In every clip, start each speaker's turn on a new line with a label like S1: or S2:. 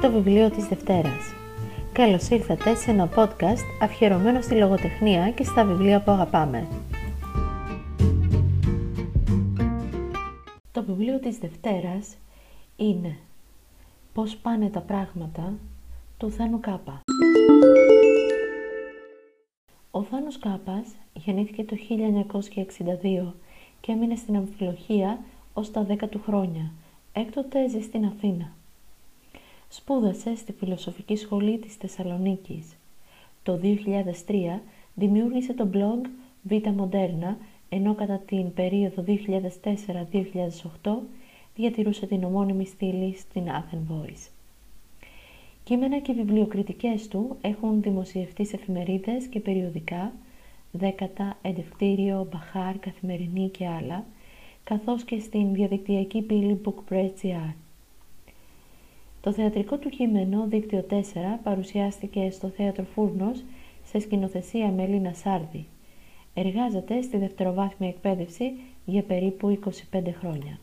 S1: το βιβλίο της Δευτέρας. Καλώς ήρθατε σε ένα podcast αφιερωμένο στη λογοτεχνία και στα βιβλία που αγαπάμε. Το βιβλίο της Δευτέρας είναι «Πώς πάνε τα πράγματα» του Θάνου Κάπα. Ο Θάνος Κάπας γεννήθηκε το 1962 και έμεινε στην αμφιλοχία ως τα 10 του χρόνια. Έκτοτε ζει στην Αθήνα. Σπούδασε στη Φιλοσοφική Σχολή της Θεσσαλονίκης. Το 2003 δημιούργησε το blog Β' Μοντέρνα, ενώ κατά την περίοδο 2004-2008 διατηρούσε την ομώνυμη στήλη στην Athens Voice. Κείμενα και βιβλιοκριτικές του έχουν δημοσιευτεί σε εφημερίδες και περιοδικά, δέκατα, εντευτήριο, μπαχάρ, καθημερινή και άλλα, καθώς και στην διαδικτυακή πύλη BookPress.gr. Το θεατρικό του κείμενο «Δίκτυο 4» παρουσιάστηκε στο Θέατρο Φούρνος σε σκηνοθεσία Μελίνα Σάρδη. Εργάζεται στη δευτεροβάθμια εκπαίδευση για περίπου 25 χρόνια.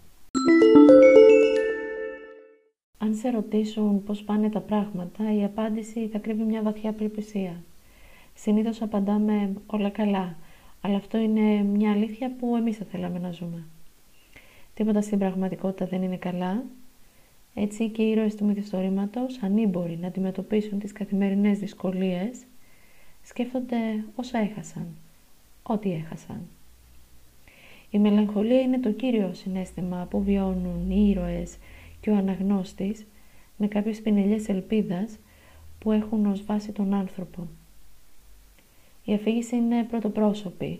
S1: Αν σε ρωτήσουν πώς πάνε τα πράγματα, η απάντηση θα κρύβει μια βαθιά απελπισία. Συνήθως απαντάμε όλα καλά, αλλά αυτό είναι μια αλήθεια που εμείς θα θέλαμε να ζούμε. Τίποτα στην πραγματικότητα δεν είναι καλά. Έτσι και οι ήρωες του μυθιστορήματος, ανήμποροι να αντιμετωπίσουν τις καθημερινές δυσκολίες, σκέφτονται όσα έχασαν, ό,τι έχασαν. Η μελαγχολία είναι το κύριο συνέστημα που βιώνουν οι ήρωες και ο αναγνώστης με κάποιες πινελιές ελπίδας που έχουν ως βάση τον άνθρωπο. Η αφήγηση είναι πρωτοπρόσωπη.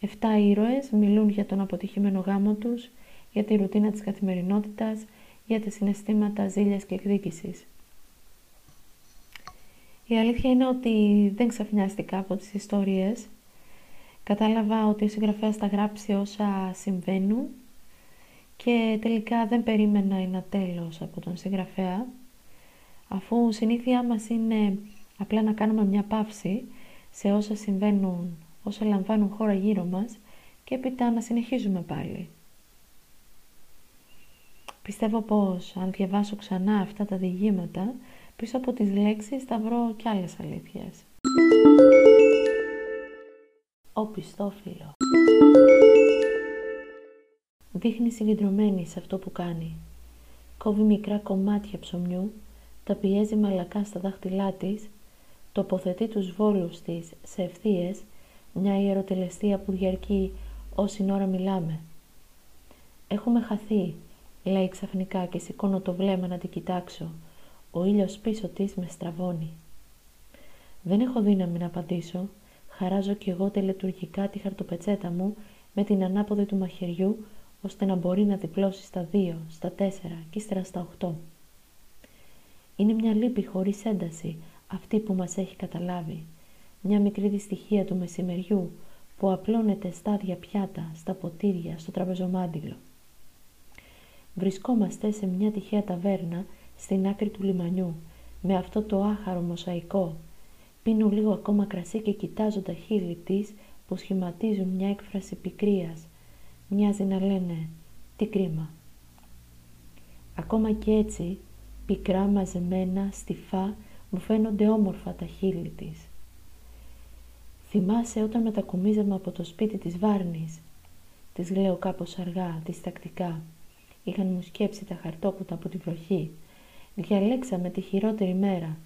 S1: Εφτά ήρωες μιλούν για τον αποτυχημένο γάμο τους, για τη ρουτίνα της καθημερινότητας, για τα συναισθήματα ζήλιας και εκδίκησης. Η αλήθεια είναι ότι δεν ξαφνιάστηκα από τις ιστορίες. Κατάλαβα ότι ο συγγραφέας θα γράψει όσα συμβαίνουν και τελικά δεν περίμενα ένα τέλος από τον συγγραφέα αφού συνήθειά μας είναι απλά να κάνουμε μια παύση σε όσα συμβαίνουν, όσα λαμβάνουν χώρα γύρω μας και έπειτα να συνεχίζουμε πάλι. Πιστεύω πως αν διαβάσω ξανά αυτά τα διηγήματα, πίσω από τις λέξεις θα βρω κι άλλες αλήθειες. Ο Πιστόφυλλο Δείχνει συγκεντρωμένη σε αυτό που κάνει. Κόβει μικρά κομμάτια ψωμιού, τα πιέζει μαλακά στα δάχτυλά της, τοποθετεί τους βόλους της σε ευθείες, μια ιεροτελεστία που διαρκεί όση ώρα μιλάμε. Έχουμε χαθεί, λέει ξαφνικά και σηκώνω το βλέμμα να την κοιτάξω. Ο ήλιος πίσω της με στραβώνει. Δεν έχω δύναμη να απαντήσω. Χαράζω κι εγώ τελετουργικά τη χαρτοπετσέτα μου με την ανάποδη του μαχαιριού ώστε να μπορεί να διπλώσει στα δύο, στα τέσσερα και ύστερα στα οχτώ. Είναι μια λύπη χωρίς ένταση αυτή που μας έχει καταλάβει. Μια μικρή δυστυχία του μεσημεριού που απλώνεται στάδια πιάτα, στα ποτήρια, στο τραπεζομάντιλο. Βρισκόμαστε σε μια τυχαία ταβέρνα στην άκρη του λιμανιού με αυτό το άχαρο μοσαϊκό. Πίνω λίγο ακόμα κρασί και κοιτάζω τα χείλη της που σχηματίζουν μια έκφραση πικρίας. Μοιάζει να λένε «Τι κρίμα». Ακόμα και έτσι, πικρά μαζεμένα, στιφά, μου φαίνονται όμορφα τα χείλη της. Θυμάσαι όταν μετακομίζαμε από το σπίτι της Βάρνης; Της λέω κάπως αργά, διστακτικά είχαν μου σκέψει τα χαρτόπουτα από τη βροχή. Διαλέξαμε τη χειρότερη μέρα.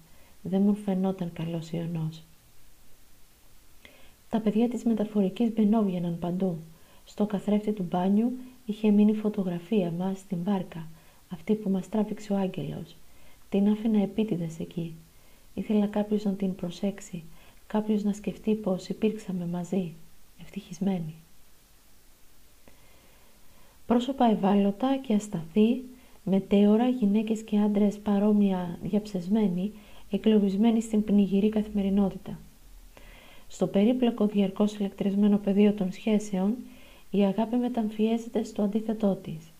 S1: Δεν μου φαινόταν καλός ιονός. Τα παιδιά της μεταφορικής μπαινόβγαιναν παντού. Στο καθρέφτη του μπάνιου είχε μείνει φωτογραφία μας στην βάρκα, αυτή που μας τράβηξε ο άγγελος. Την άφηνα επίτηδες εκεί. Ήθελα κάποιος να την προσέξει, κάποιος να σκεφτεί πως υπήρξαμε μαζί, ευτυχισμένοι. Πρόσωπα ευάλωτα και ασταθή, μετέωρα γυναίκες και άντρες παρόμοια διαψεσμένοι, εκλογισμένοι στην πνιγυρή καθημερινότητα. Στο περίπλοκο διαρκώς ηλεκτρισμένο πεδίο των σχέσεων, η αγάπη μεταμφιέζεται στο αντίθετό της.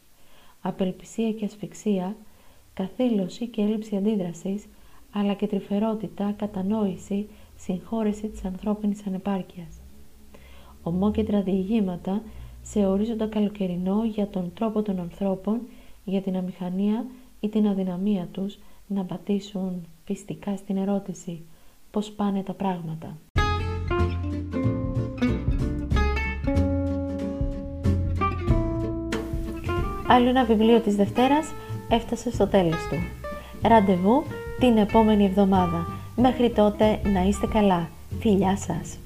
S1: Απελπισία και ασφυξία, καθήλωση και έλλειψη αντίδρασης, αλλά και τρυφερότητα, κατανόηση, συγχώρεση της ανθρώπινης ανεπάρκειας. Ομόκεντρα διηγήματα σε ορίζοντα καλοκαιρινό για τον τρόπο των ανθρώπων, για την αμηχανία ή την αδυναμία τους να απαντήσουν πιστικά στην ερώτηση πώς πάνε τα πράγματα. Άλλο ένα βιβλίο της Δευτέρας έφτασε στο τέλος του. Ραντεβού την επόμενη εβδομάδα. Μέχρι τότε να είστε καλά. Φιλιά σας!